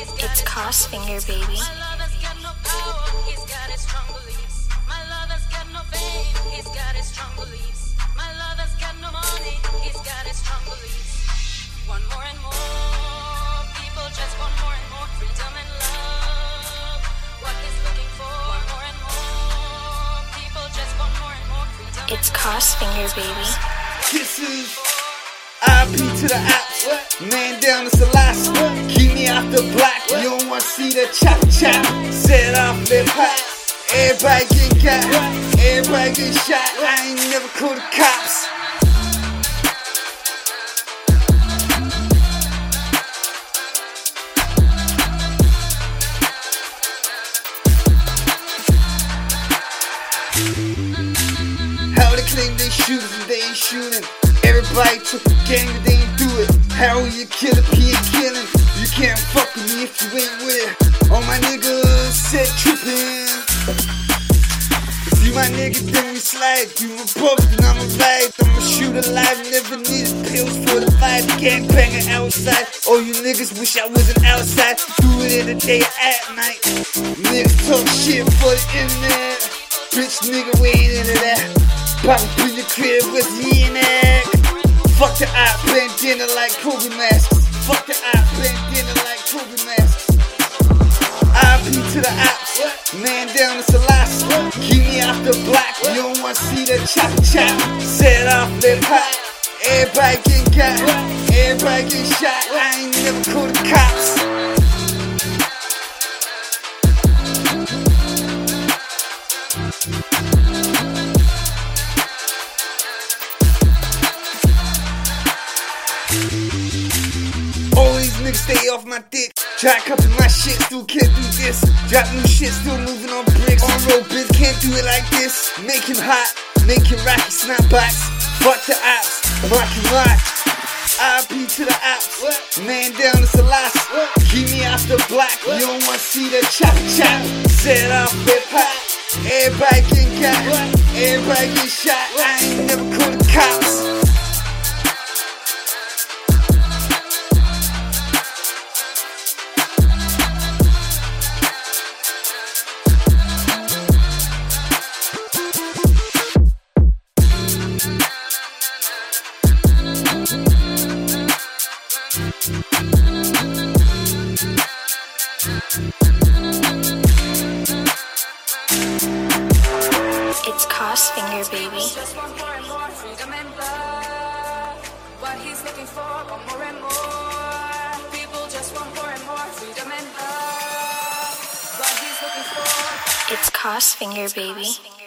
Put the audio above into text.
It's Crossfinger, baby. One more and more people just want more and more freedom and love. What he's looking for. One more and more people just want more and more freedom. It's Crossfinger, baby. Kisses. IP to the apps. Man down to Celeste. Keep me off the block. You don't want to see the chop chop. Set off lip hot. Everybody get got. Everybody get shot. I ain't never called the cops. How they claim they shooters and they ain't shooting. Everybody took a gang but they ain't do it. How you kill a P ain't killing? You can't fuck with me if you ain't with it. All my niggas said tripping. If you my nigga, then we slide. You a puff, then I'm a ride. I'm a shooter live, never needed pills for the fight. Gang banger outside. All you niggas wish I wasn't outside. Do it in the day or at night. Niggas talk shit for the internet. Bitch nigga, we ain't into that. Pop up in the crib with me in it. Fuck the eye, bandana like Kobe masks. Fuck the eye, bandana like Kobe masks. IP to the ops, man down to Celeste. Keep me off the block, you don't want to see the chop chop. Set off lip hot, everybody get got, everybody get shot. I ain't never called the cops. Niggas stay off my dick. Try copy my shit, still can't do this. Drop new shit, still moving on bricks. On road biz, can't do it like this. Make him hot, make him rocky snapbacks. Fuck the ops, rock and rock. IP to the ops, man down to Celeste. Keep me off the block, you don't wanna see the chop chop. Set off hip hop, everybody get got, everybody get shot. I ain't never called the cops. He's looking for. It's Crossfinger, baby.